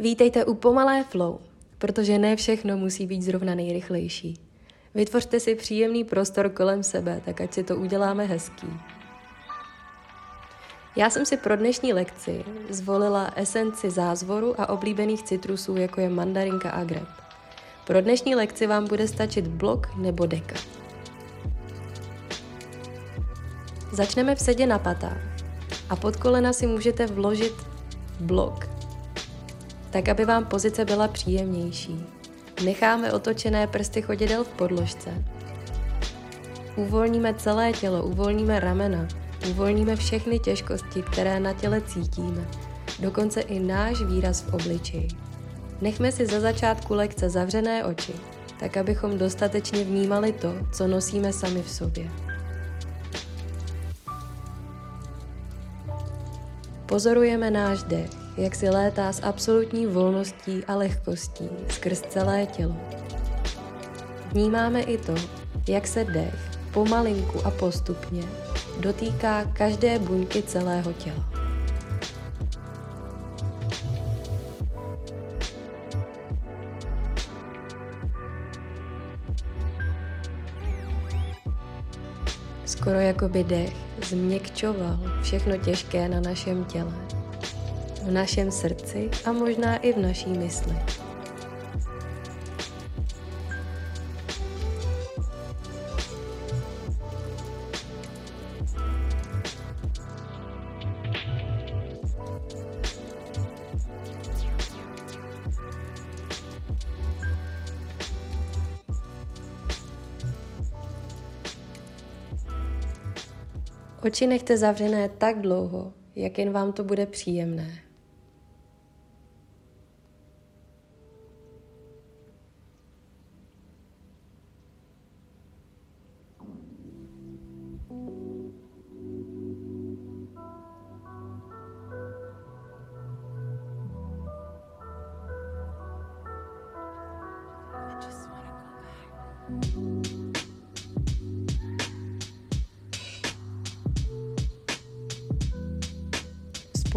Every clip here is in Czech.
Vítejte u Pomalé flow, protože ne všechno musí být zrovna nejrychlejší. Vytvořte si příjemný prostor kolem sebe, tak ať si to uděláme hezký. Já jsem si pro dnešní lekci zvolila esenci zázvoru a oblíbených citrusů, jako je mandarinka a greb. Pro dnešní lekci vám bude stačit blok nebo deka. Začneme v sedě na patách a pod kolena si můžete vložit blok tak aby vám pozice byla příjemnější. Necháme otočené prsty chodidel v podložce. Uvolníme celé tělo, uvolníme ramena, uvolníme všechny těžkosti, které na těle cítíme, dokonce i náš výraz v obličeji. Nechme si za začátku lekce zavřené oči, tak abychom dostatečně vnímali to, co nosíme sami v sobě. Pozorujeme náš dech jak si létá s absolutní volností a lehkostí skrz celé tělo. Vnímáme i to, jak se dech pomalinku a postupně dotýká každé buňky celého těla. Skoro jako by dech změkčoval všechno těžké na našem těle v našem srdci a možná i v naší mysli. Oči nechte zavřené tak dlouho, jak jen vám to bude příjemné.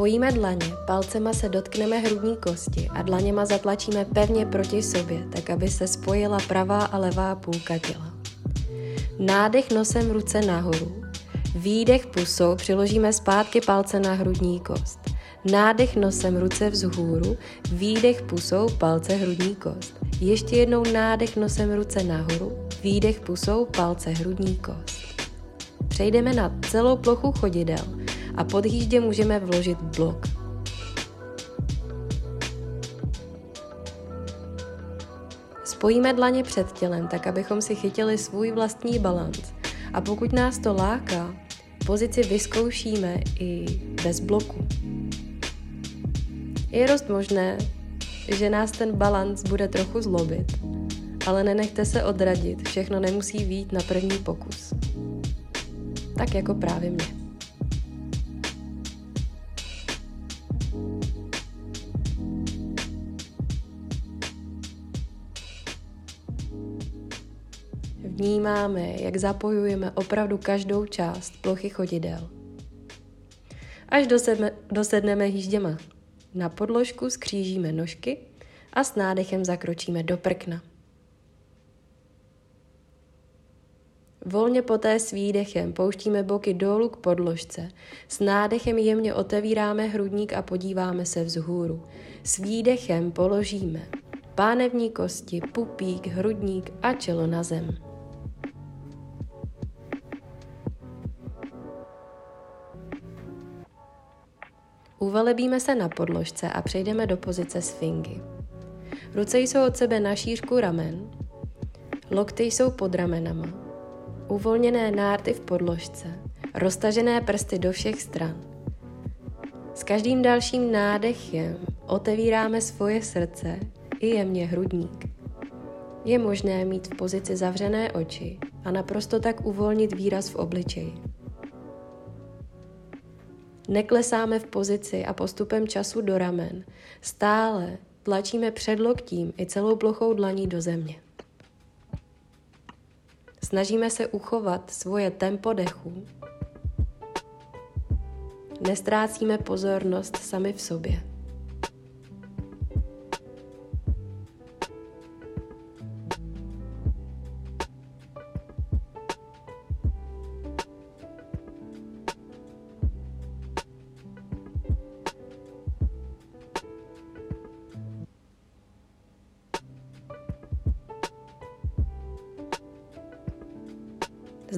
Spojíme dlaně, palcema se dotkneme hrudní kosti a dlaněma zatlačíme pevně proti sobě, tak aby se spojila pravá a levá půlka těla. Nádech nosem ruce nahoru. Výdech pusou přiložíme zpátky palce na hrudní kost. Nádech nosem ruce vzhůru, výdech pusou palce hrudní kost. Ještě jednou nádech nosem ruce nahoru, výdech pusou palce hrudní kost. Přejdeme na celou plochu chodidel a pod hýždě můžeme vložit blok. Spojíme dlaně před tělem, tak abychom si chytili svůj vlastní balans. A pokud nás to láká, pozici vyzkoušíme i bez bloku. Je dost možné, že nás ten balans bude trochu zlobit, ale nenechte se odradit, všechno nemusí být na první pokus. Tak jako právě mě. Vnímáme, jak zapojujeme opravdu každou část plochy chodidel. Až dosedme, dosedneme hýžděma na podložku skřížíme nožky a s nádechem zakročíme do prkna. Volně poté s výdechem pouštíme boky dolů k podložce. S nádechem jemně otevíráme hrudník a podíváme se vzhůru. S výdechem položíme pánevní kosti, pupík, hrudník a čelo na zem. Uvelebíme se na podložce a přejdeme do pozice sfingy. Ruce jsou od sebe na šířku ramen, lokty jsou pod ramenama, uvolněné nárty v podložce, roztažené prsty do všech stran. S každým dalším nádechem otevíráme svoje srdce i jemně hrudník. Je možné mít v pozici zavřené oči a naprosto tak uvolnit výraz v obličeji. Neklesáme v pozici a postupem času do ramen. Stále tlačíme před loktím i celou plochou dlaní do země. Snažíme se uchovat svoje tempo dechu. Nestrácíme pozornost sami v sobě.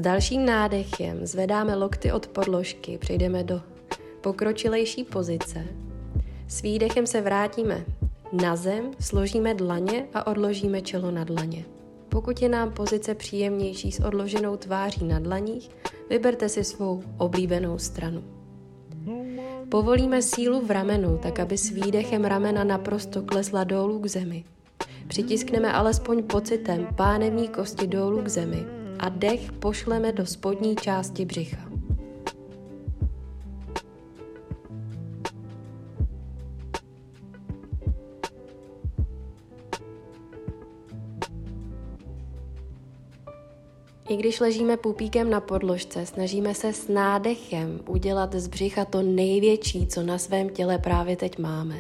Dalším nádechem zvedáme lokty od podložky, přejdeme do pokročilejší pozice. S výdechem se vrátíme na zem, složíme dlaně a odložíme čelo na dlaně. Pokud je nám pozice příjemnější s odloženou tváří na dlaních, vyberte si svou oblíbenou stranu. Povolíme sílu v ramenu, tak aby s výdechem ramena naprosto klesla dolů k zemi. Přitiskneme alespoň pocitem pánevní kosti dolů k zemi a dech pošleme do spodní části břicha. I když ležíme pupíkem na podložce, snažíme se s nádechem udělat z břicha to největší, co na svém těle právě teď máme,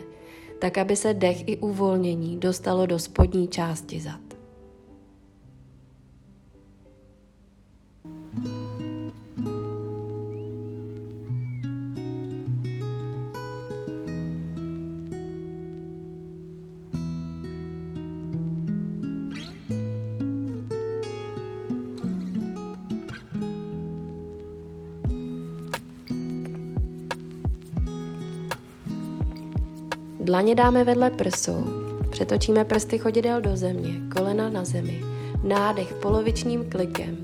tak aby se dech i uvolnění dostalo do spodní části zad. Dlaně dáme vedle prsou, přetočíme prsty chodidel do země, kolena na zemi, nádech polovičním klikem.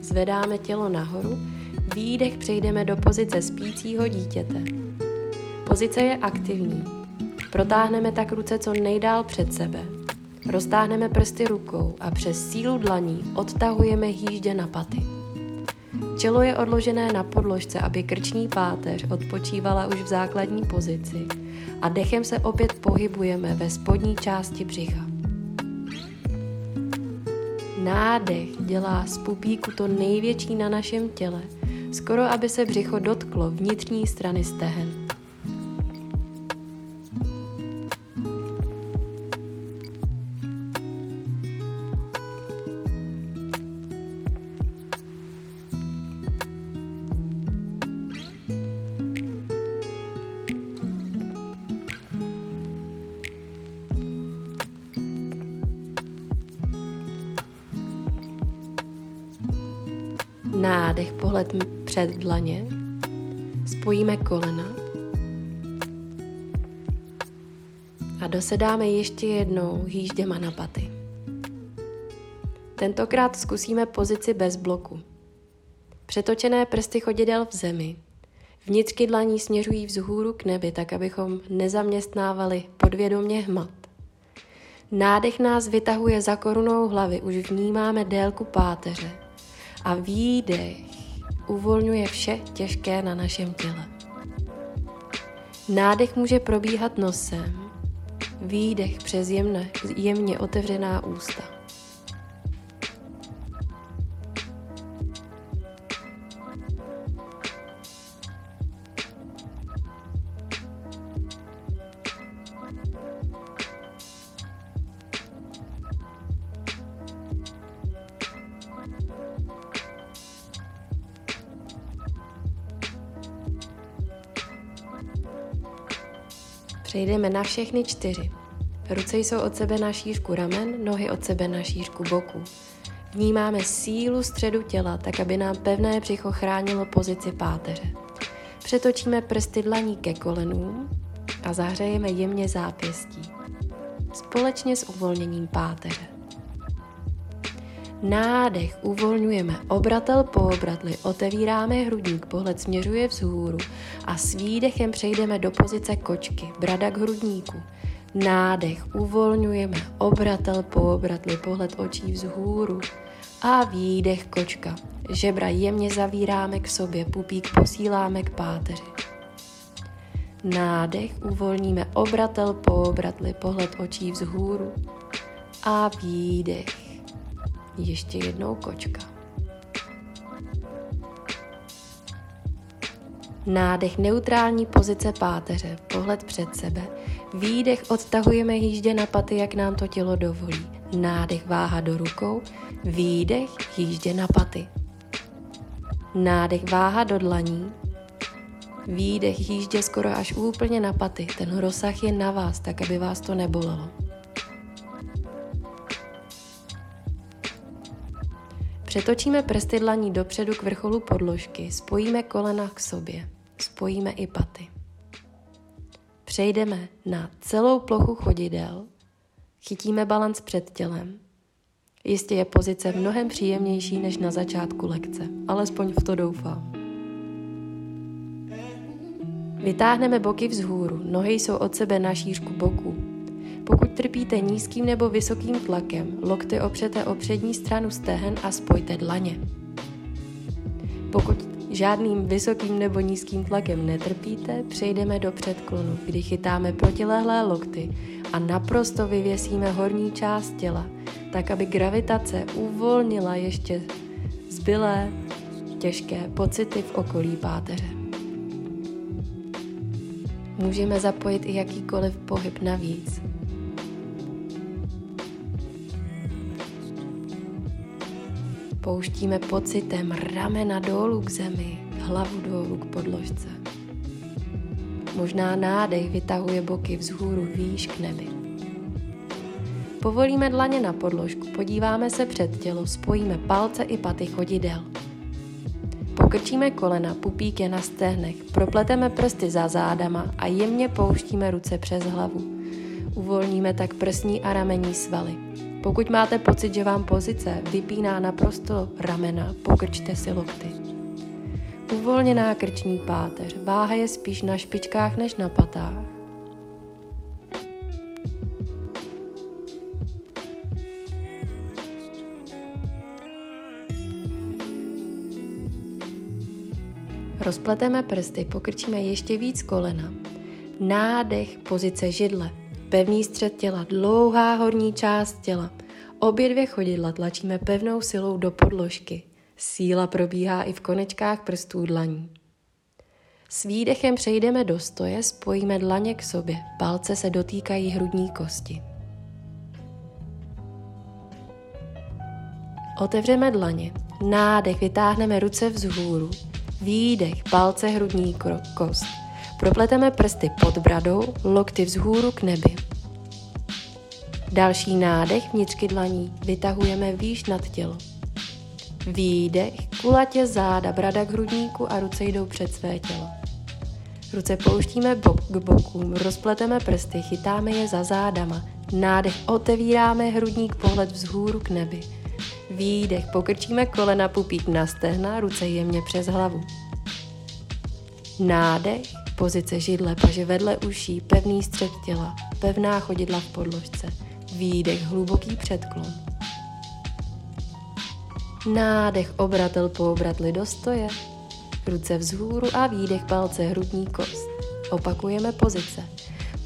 Zvedáme tělo nahoru, výdech přejdeme do pozice spícího dítěte. Pozice je aktivní. Protáhneme tak ruce co nejdál před sebe. Roztáhneme prsty rukou a přes sílu dlaní odtahujeme hýždě na paty. Čelo je odložené na podložce, aby krční páteř odpočívala už v základní pozici a dechem se opět pohybujeme ve spodní části břicha. Nádech dělá z pupíku to největší na našem těle, skoro aby se břicho dotklo vnitřní strany stehen. Před dlaně. Spojíme kolena. A dosedáme ještě jednou hýžděma na paty. Tentokrát zkusíme pozici bez bloku. Přetočené prsty chodidel v zemi. Vnitřky dlaní směřují vzhůru k nebi, tak abychom nezaměstnávali podvědomě hmat. Nádech nás vytahuje za korunou hlavy, už vnímáme délku páteře a výdech uvolňuje vše těžké na našem těle. Nádech může probíhat nosem, výdech přes jemne, jemně otevřená ústa. Přejdeme na všechny čtyři. Ruce jsou od sebe na šířku ramen, nohy od sebe na šířku boku. Vnímáme sílu středu těla, tak aby nám pevné břicho chránilo pozici páteře. Přetočíme prsty dlaní ke kolenům a zahřejeme jemně zápěstí. Společně s uvolněním páteře. Nádech uvolňujeme obratel po obratli, otevíráme hrudník, pohled směřuje vzhůru a s výdechem přejdeme do pozice kočky, brada k hrudníku. Nádech uvolňujeme obratel po obratli, pohled očí vzhůru a výdech kočka. Žebra jemně zavíráme k sobě, pupík posíláme k páteři. Nádech uvolníme obratel po obratli, pohled očí vzhůru a výdech ještě jednou kočka. Nádech neutrální pozice páteře, pohled před sebe. Výdech odtahujeme jíždě na paty, jak nám to tělo dovolí. Nádech váha do rukou, výdech jíždě na paty. Nádech váha do dlaní, výdech jíždě skoro až úplně na paty. Ten rozsah je na vás, tak aby vás to nebolelo. Přetočíme prsty dlaní dopředu k vrcholu podložky, spojíme kolena k sobě, spojíme i paty. Přejdeme na celou plochu chodidel, chytíme balans před tělem. Jistě je pozice mnohem příjemnější než na začátku lekce, alespoň v to doufám. Vytáhneme boky vzhůru, nohy jsou od sebe na šířku boků. Pokud trpíte nízkým nebo vysokým tlakem, lokty opřete o přední stranu stehen a spojte dlaně. Pokud žádným vysokým nebo nízkým tlakem netrpíte, přejdeme do předklonu, kdy chytáme protilehlé lokty a naprosto vyvěsíme horní část těla, tak aby gravitace uvolnila ještě zbylé těžké pocity v okolí páteře. Můžeme zapojit i jakýkoliv pohyb navíc. Pouštíme pocitem ramena dolů k zemi, hlavu dolů k podložce. Možná nádech vytahuje boky vzhůru výš k nebi. Povolíme dlaně na podložku, podíváme se před tělo, spojíme palce i paty chodidel. Pokrčíme kolena, pupík je na stehnech, propleteme prsty za zádama a jemně pouštíme ruce přes hlavu. Uvolníme tak prsní a ramení svaly. Pokud máte pocit, že vám pozice vypíná naprosto ramena, pokrčte si lokty. Uvolněná krční páteř, váha je spíš na špičkách než na patách. Rozpleteme prsty, pokrčíme ještě víc kolena. Nádech, pozice židle, pevný střed těla, dlouhá horní část těla. Obě dvě chodidla tlačíme pevnou silou do podložky. Síla probíhá i v konečkách prstů dlaní. S výdechem přejdeme do stoje, spojíme dlaně k sobě, palce se dotýkají hrudní kosti. Otevřeme dlaně, nádech, vytáhneme ruce vzhůru, výdech, palce, hrudní kost. Propleteme prsty pod bradou, lokty vzhůru k nebi. Další nádech vnitřky dlaní vytahujeme výš nad tělo. Výdech, kulatě záda, brada k hrudníku a ruce jdou před své tělo. Ruce pouštíme bok k bokům, rozpleteme prsty, chytáme je za zádama. Nádech, otevíráme hrudník, pohled vzhůru k nebi. Výdech, pokrčíme kolena, pupík na stehna, ruce jemně přes hlavu. Nádech, pozice židle, paže vedle uší, pevný střed těla, pevná chodidla v podložce. Výdech, hluboký předklon. Nádech, obratel po obratli do stoje. Ruce vzhůru a výdech, palce, hrudní kost. Opakujeme pozice.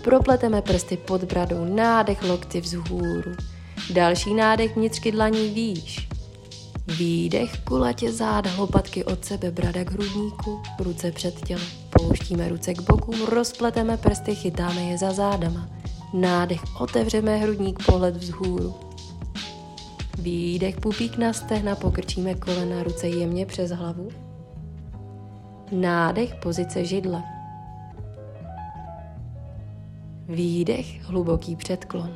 Propleteme prsty pod bradou, nádech, lokty vzhůru. Další nádech vnitřky dlaní výš. Výdech, kulatě záda, lopatky od sebe, brada k hrudníku, ruce před tělo. Pouštíme ruce k bokům, rozpleteme prsty, chytáme je za zádama. Nádech, otevřeme hrudník, pohled vzhůru. Výdech, pupík na stehna, pokrčíme kolena, ruce jemně přes hlavu. Nádech, pozice židle. Výdech, hluboký předklon.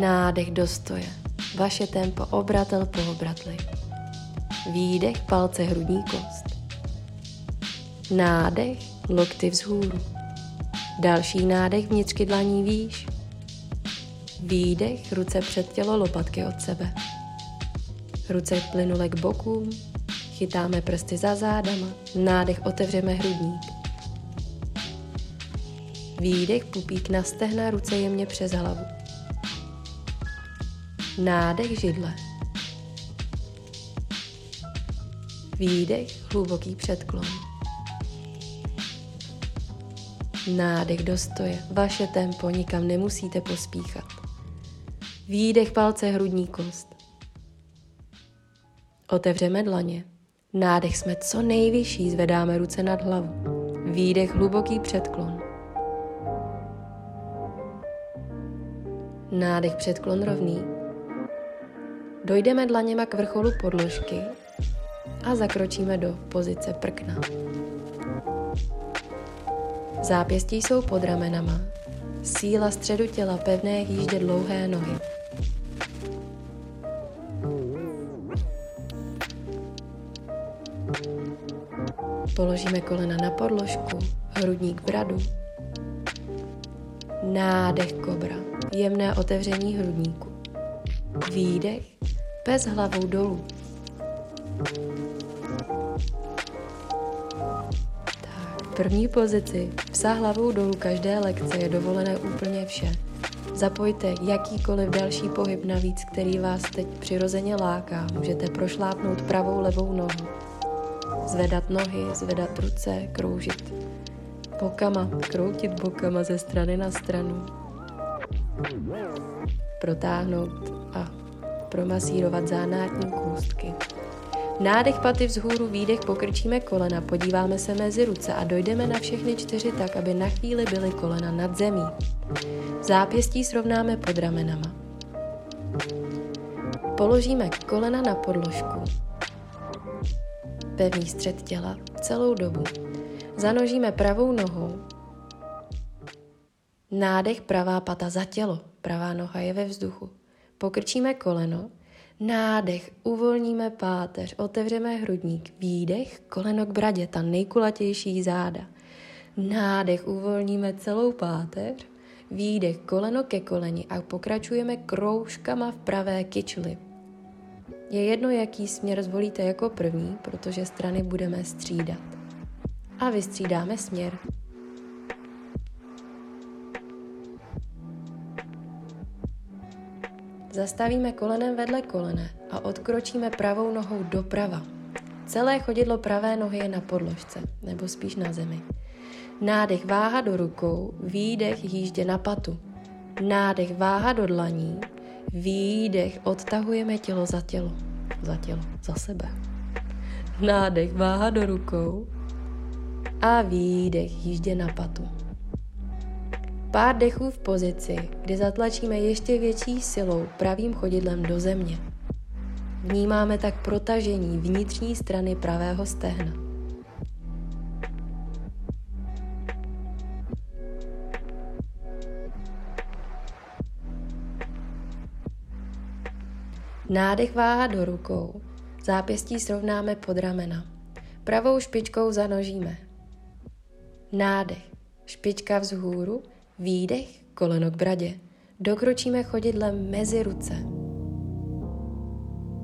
Nádech do stoje. Vaše tempo obratel po obratli. Výdech, palce, hrudní kost. Nádech, lokty vzhůru. Další nádech, vnitřky dlaní výš. Výdech, ruce před tělo, lopatky od sebe. Ruce plynule k bokům, chytáme prsty za zádama, nádech otevřeme hrudník. Výdech, pupík na stehna, ruce jemně přes hlavu. Nádech židle. Výdech, hluboký předklon. Nádech do stoje. Vaše tempo, nikam nemusíte pospíchat. Výdech palce, hrudní kost. Otevřeme dlaně. Nádech jsme co nejvyšší, zvedáme ruce nad hlavu. Výdech, hluboký předklon. Nádech, předklon rovný. Dojdeme dlaněma k vrcholu podložky a zakročíme do pozice prkna. Zápěstí jsou pod ramenama. Síla středu těla pevné jíždě dlouhé nohy. Položíme kolena na podložku, hrudník bradu. Nádech kobra, jemné otevření hrudníku. Výdech, bez hlavou dolů. První pozici, psa hlavou dolů každé lekce je dovolené úplně vše. Zapojte jakýkoliv další pohyb navíc, který vás teď přirozeně láká. Můžete prošlápnout pravou, levou nohu. Zvedat nohy, zvedat ruce, kroužit bokama, kroutit bokama ze strany na stranu. Protáhnout a promasírovat zánátní kůstky. Nádech paty vzhůru, výdech pokrčíme kolena, podíváme se mezi ruce a dojdeme na všechny čtyři tak, aby na chvíli byly kolena nad zemí. Zápěstí srovnáme pod ramenama. Položíme kolena na podložku. Pevný střed těla celou dobu. Zanožíme pravou nohou. Nádech pravá pata za tělo, pravá noha je ve vzduchu. Pokrčíme koleno, nádech, uvolníme páteř, otevřeme hrudník, výdech, koleno k bradě, ta nejkulatější záda. Nádech, uvolníme celou páteř, výdech, koleno ke koleni a pokračujeme kroužkama v pravé kyčli. Je jedno, jaký směr zvolíte jako první, protože strany budeme střídat. A vystřídáme směr. Zastavíme kolenem vedle kolene a odkročíme pravou nohou doprava. Celé chodidlo pravé nohy je na podložce, nebo spíš na zemi. Nádech váha do rukou, výdech jíždě na patu. Nádech váha do dlaní, výdech odtahujeme tělo za tělo. Za tělo, za sebe. Nádech váha do rukou a výdech jíždě na patu. Pár dechů v pozici, kdy zatlačíme ještě větší silou pravým chodidlem do země. Vnímáme tak protažení vnitřní strany pravého stehna. Nádech váha do rukou, zápěstí srovnáme pod ramena. Pravou špičkou zanožíme. Nádech, špička vzhůru, výdech, koleno k bradě. Dokročíme chodidlem mezi ruce.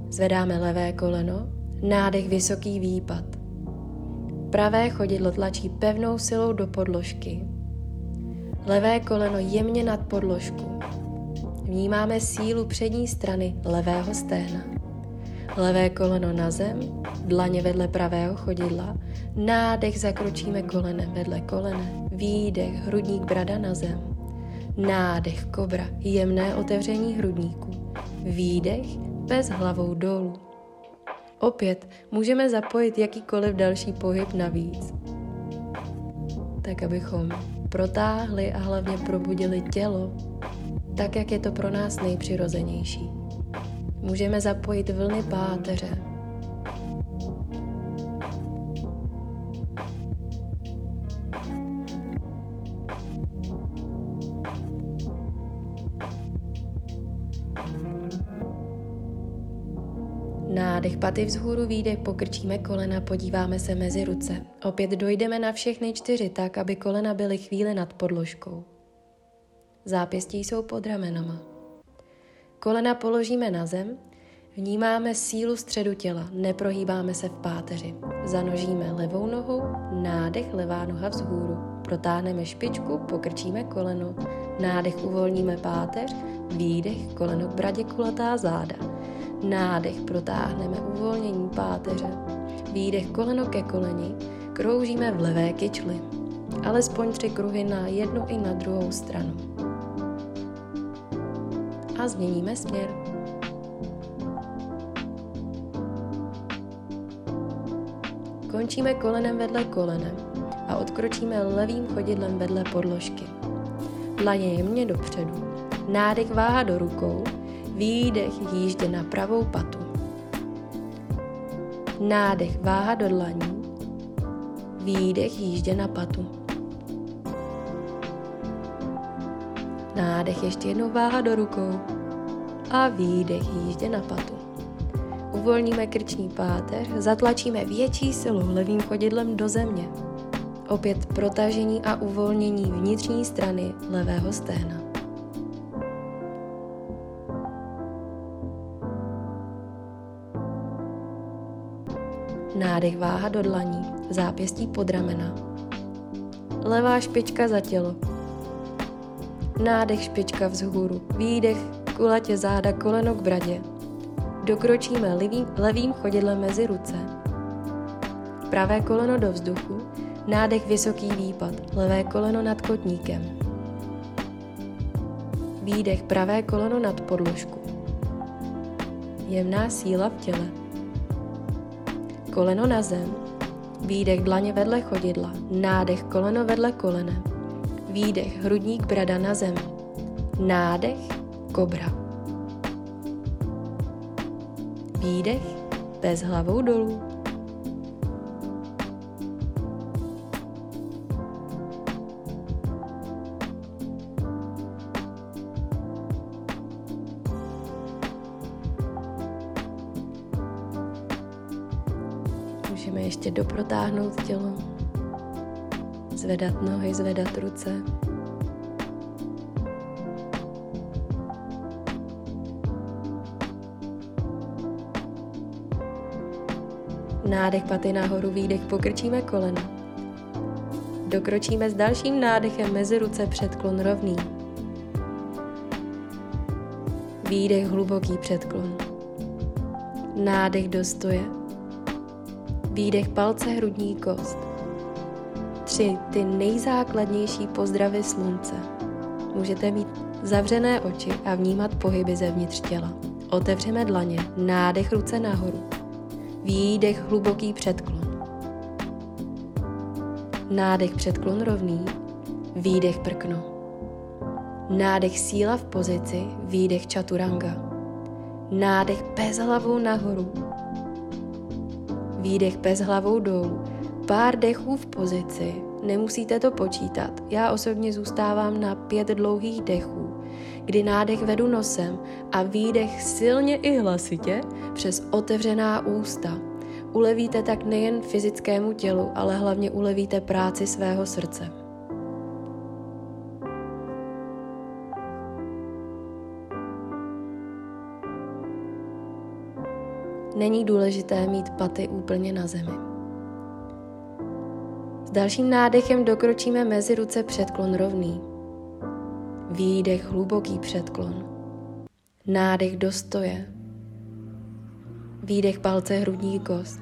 Zvedáme levé koleno, nádech vysoký výpad. Pravé chodidlo tlačí pevnou silou do podložky. Levé koleno jemně nad podložku. Vnímáme sílu přední strany levého stehna. Levé koleno na zem, dlaně vedle pravého chodidla, nádech zakročíme kolenem vedle kolene, výdech, hrudník brada na zem. Nádech kobra, jemné otevření hrudníku. Výdech, bez hlavou dolů. Opět můžeme zapojit jakýkoliv další pohyb navíc, tak abychom protáhli a hlavně probudili tělo, tak jak je to pro nás nejpřirozenější. Můžeme zapojit vlny páteře, paty vzhůru, výdech, pokrčíme kolena, podíváme se mezi ruce. Opět dojdeme na všechny čtyři tak, aby kolena byly chvíli nad podložkou. Zápěstí jsou pod ramenama. Kolena položíme na zem, vnímáme sílu středu těla, neprohýbáme se v páteři. Zanožíme levou nohou, nádech, levá noha vzhůru. Protáhneme špičku, pokrčíme koleno, nádech uvolníme páteř, výdech, koleno k bradě kulatá záda. Nádech protáhneme uvolnění páteře. Výdech koleno ke koleni, kroužíme v levé kyčli. Alespoň tři kruhy na jednu i na druhou stranu. A změníme směr. Končíme kolenem vedle kolenem a odkročíme levým chodidlem vedle podložky. Dlaně jemně dopředu. Nádech váha do rukou, Výdech jíždě na pravou patu. Nádech váha do dlaní. Výdech jíždě na patu. Nádech ještě jednou váha do rukou. A výdech jíždě na patu. uvolníme krční páteř, zatlačíme větší silu levým chodidlem do země. Opět protažení a uvolnění vnitřní strany levého sténa. Nádech váha do dlaní, zápěstí pod ramena. Levá špička za tělo. Nádech špička vzhůru, výdech, kulatě záda, koleno k bradě. Dokročíme levým, levým chodidlem mezi ruce. Pravé koleno do vzduchu, nádech vysoký výpad, levé koleno nad kotníkem. Výdech pravé koleno nad podložku. Jemná síla v těle. Koleno na zem, výdech dlaně vedle chodidla, nádech koleno vedle kolene. Výdech hrudník brada na zem. Nádech kobra. Výdech bez hlavou dolů. Doprotáhnout tělo, zvedat nohy, zvedat ruce. Nádech paty nahoru, výdech pokrčíme kolena. Dokročíme s dalším nádechem mezi ruce předklon rovný. Výdech hluboký předklon. Nádech do stoje. Výdech palce hrudní kost. Tři ty nejzákladnější pozdravy slunce. Můžete mít zavřené oči a vnímat pohyby zevnitř těla. Otevřeme dlaně, nádech ruce nahoru. Výdech hluboký předklon. Nádech předklon rovný, výdech prkno. Nádech síla v pozici, výdech čaturanga. Nádech bez hlavou nahoru. Výdech bez hlavou dolů. Pár dechů v pozici, nemusíte to počítat. Já osobně zůstávám na pět dlouhých dechů, kdy nádech vedu nosem a výdech silně i hlasitě přes otevřená ústa. Ulevíte tak nejen fyzickému tělu, ale hlavně ulevíte práci svého srdce. Není důležité mít paty úplně na zemi. S dalším nádechem dokročíme mezi ruce předklon rovný. Výdech hluboký předklon. Nádech do stoje. Výdech palce hrudní kost.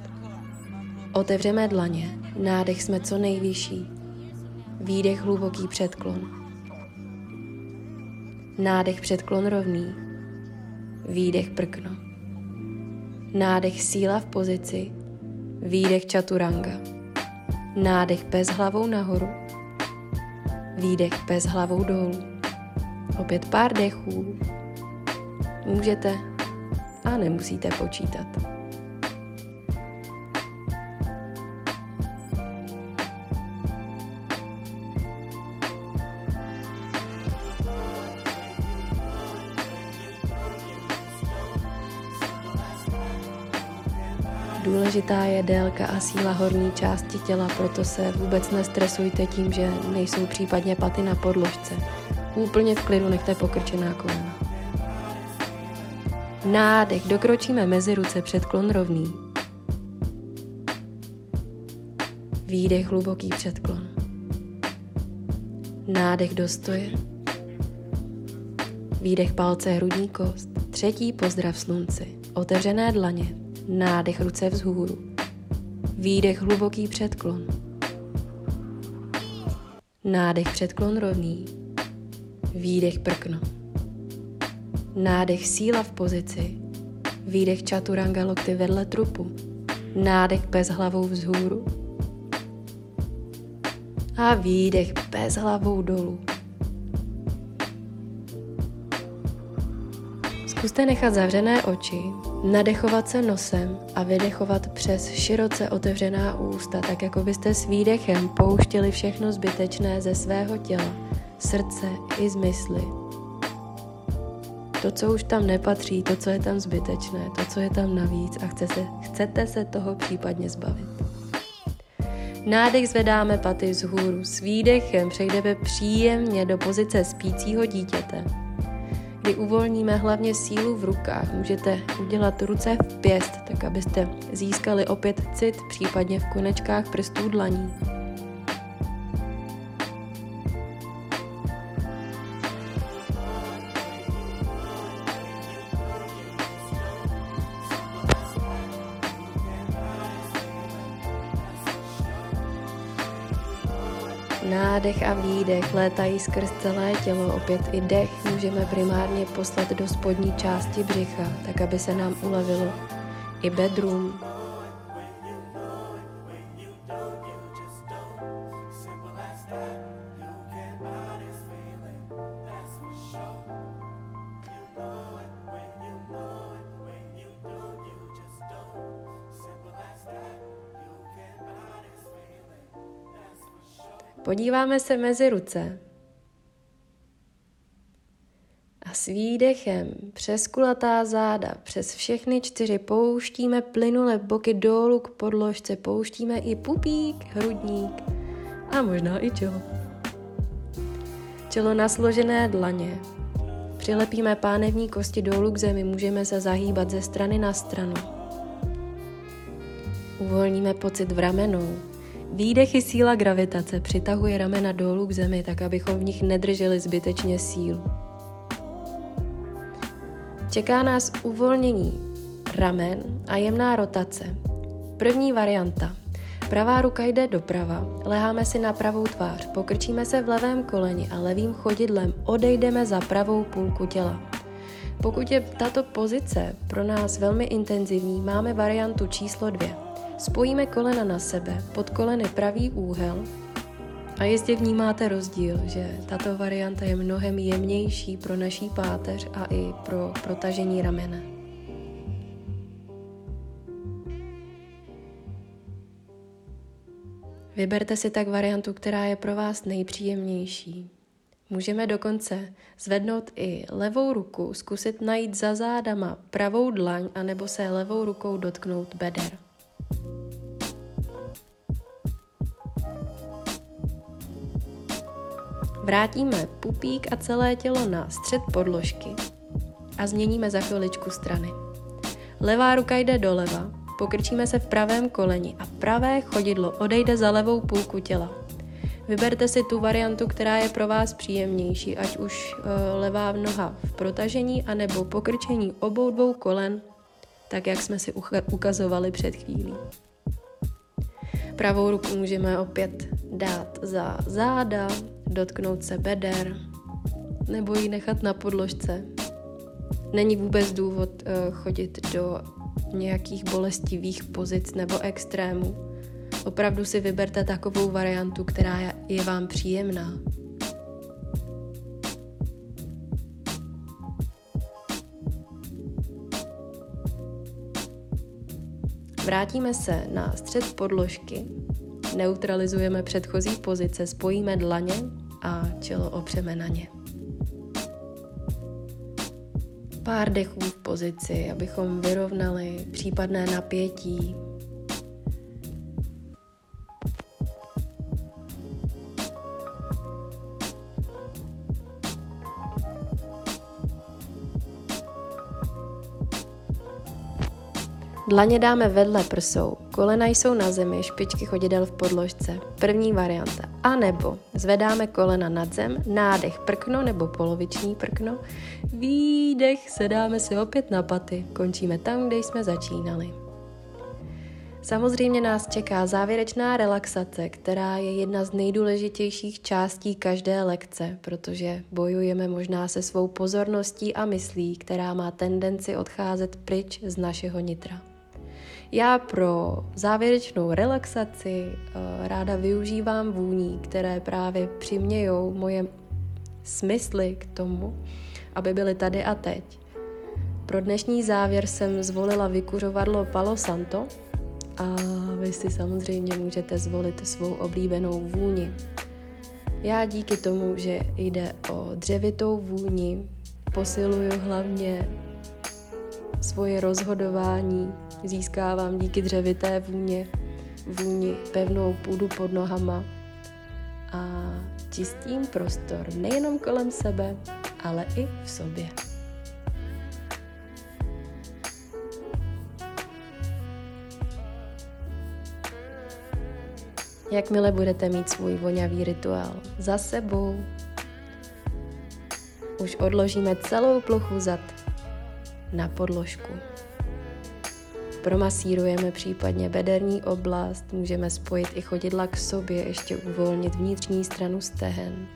Otevřeme dlaně, nádech jsme co nejvyšší. Výdech hluboký předklon. Nádech předklon rovný. Výdech prkno. Nádech síla v pozici. Výdech čaturanga. Nádech bez hlavou nahoru. Výdech bez hlavou dolů. Opět pár dechů. Můžete a nemusíte počítat. Důležitá je délka a síla horní části těla, proto se vůbec nestresujte tím, že nejsou případně paty na podložce. Úplně v klidu nechte pokrčená kolena. Nádech, dokročíme mezi ruce předklon rovný. Výdech, hluboký předklon. Nádech do stoje. Výdech palce, hrudní kost. Třetí pozdrav slunci. Otevřené dlaně, Nádech ruce vzhůru. Výdech hluboký předklon. Nádech předklon rovný. Výdech prkno. Nádech síla v pozici. Výdech čaturanga lokty vedle trupu. Nádech bez hlavou vzhůru. A výdech bez hlavou dolů. Zkuste nechat zavřené oči, nadechovat se nosem a vydechovat přes široce otevřená ústa, tak jako byste s výdechem pouštěli všechno zbytečné ze svého těla, srdce i zmysly. to, co už tam nepatří, to, co je tam zbytečné, to, co je tam navíc a chce se, chcete se toho případně zbavit. Nádech zvedáme paty vzhůru, s výdechem přejdeme příjemně do pozice spícího dítěte. Kdy uvolníme hlavně sílu v rukách, můžete udělat ruce v pěst, tak abyste získali opět cit, případně v konečkách prstů dlaní. Nádech a výdech létají skrz celé tělo, opět i dech můžeme primárně poslat do spodní části břicha, tak aby se nám ulevilo. I bedroom, Podíváme se mezi ruce. A s výdechem přes kulatá záda, přes všechny čtyři pouštíme plynule boky dolů k podložce, pouštíme i pupík, hrudník a možná i čelo. Čelo na složené dlaně. Přilepíme pánevní kosti dolů k zemi, můžeme se zahýbat ze strany na stranu. Uvolníme pocit v ramenou, Výdechy síla gravitace přitahuje ramena dolů k zemi, tak abychom v nich nedrželi zbytečně sílu. Čeká nás uvolnění ramen a jemná rotace. První varianta. Pravá ruka jde doprava, leháme si na pravou tvář, pokrčíme se v levém koleni a levým chodidlem odejdeme za pravou půlku těla. Pokud je tato pozice pro nás velmi intenzivní, máme variantu číslo dvě. Spojíme kolena na sebe, pod koleny pravý úhel a jistě vnímáte rozdíl, že tato varianta je mnohem jemnější pro naší páteř a i pro protažení ramene. Vyberte si tak variantu, která je pro vás nejpříjemnější. Můžeme dokonce zvednout i levou ruku, zkusit najít za zádama pravou dlaň anebo se levou rukou dotknout beder. Vrátíme pupík a celé tělo na střed podložky a změníme za chviličku strany. Levá ruka jde doleva, pokrčíme se v pravém koleni a pravé chodidlo odejde za levou půlku těla. Vyberte si tu variantu, která je pro vás příjemnější, ať už e, levá noha v protažení, anebo pokrčení obou dvou kolen, tak jak jsme si ukazovali před chvílí. Pravou ruku můžeme opět dát za záda, dotknout se beder nebo ji nechat na podložce. Není vůbec důvod uh, chodit do nějakých bolestivých pozic nebo extrémů. Opravdu si vyberte takovou variantu, která je vám příjemná. Vrátíme se na střed podložky, neutralizujeme předchozí pozice, spojíme dlaně a čelo opřeme na ně. Pár dechů v pozici, abychom vyrovnali případné napětí, Dlaně dáme vedle prsou, kolena jsou na zemi, špičky chodidel v podložce. První varianta. A nebo zvedáme kolena nad zem, nádech prkno nebo poloviční prkno, výdech sedáme si opět na paty, končíme tam, kde jsme začínali. Samozřejmě nás čeká závěrečná relaxace, která je jedna z nejdůležitějších částí každé lekce, protože bojujeme možná se svou pozorností a myslí, která má tendenci odcházet pryč z našeho nitra. Já pro závěrečnou relaxaci uh, ráda využívám vůní, které právě přimějou moje smysly k tomu, aby byly tady a teď. Pro dnešní závěr jsem zvolila vykuřovadlo Palo Santo a vy si samozřejmě můžete zvolit svou oblíbenou vůni. Já díky tomu, že jde o dřevitou vůni, posiluju hlavně svoje rozhodování, získávám díky dřevité vůně, vůni pevnou půdu pod nohama a čistím prostor nejenom kolem sebe, ale i v sobě. Jakmile budete mít svůj voňavý rituál za sebou, už odložíme celou plochu zad na podložku. Promasírujeme případně bederní oblast, můžeme spojit i chodidla k sobě, ještě uvolnit vnitřní stranu stehen.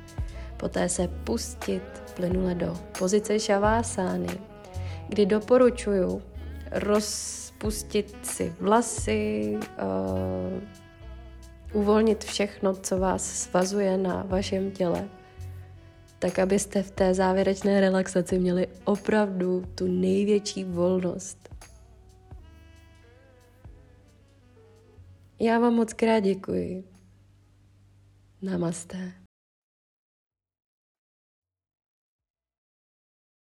Poté se pustit plynule do pozice šavásány, kdy doporučuju rozpustit si vlasy, uh, uvolnit všechno, co vás svazuje na vašem těle, tak abyste v té závěrečné relaxaci měli opravdu tu největší volnost. Já vám moc krát děkuji. Namaste.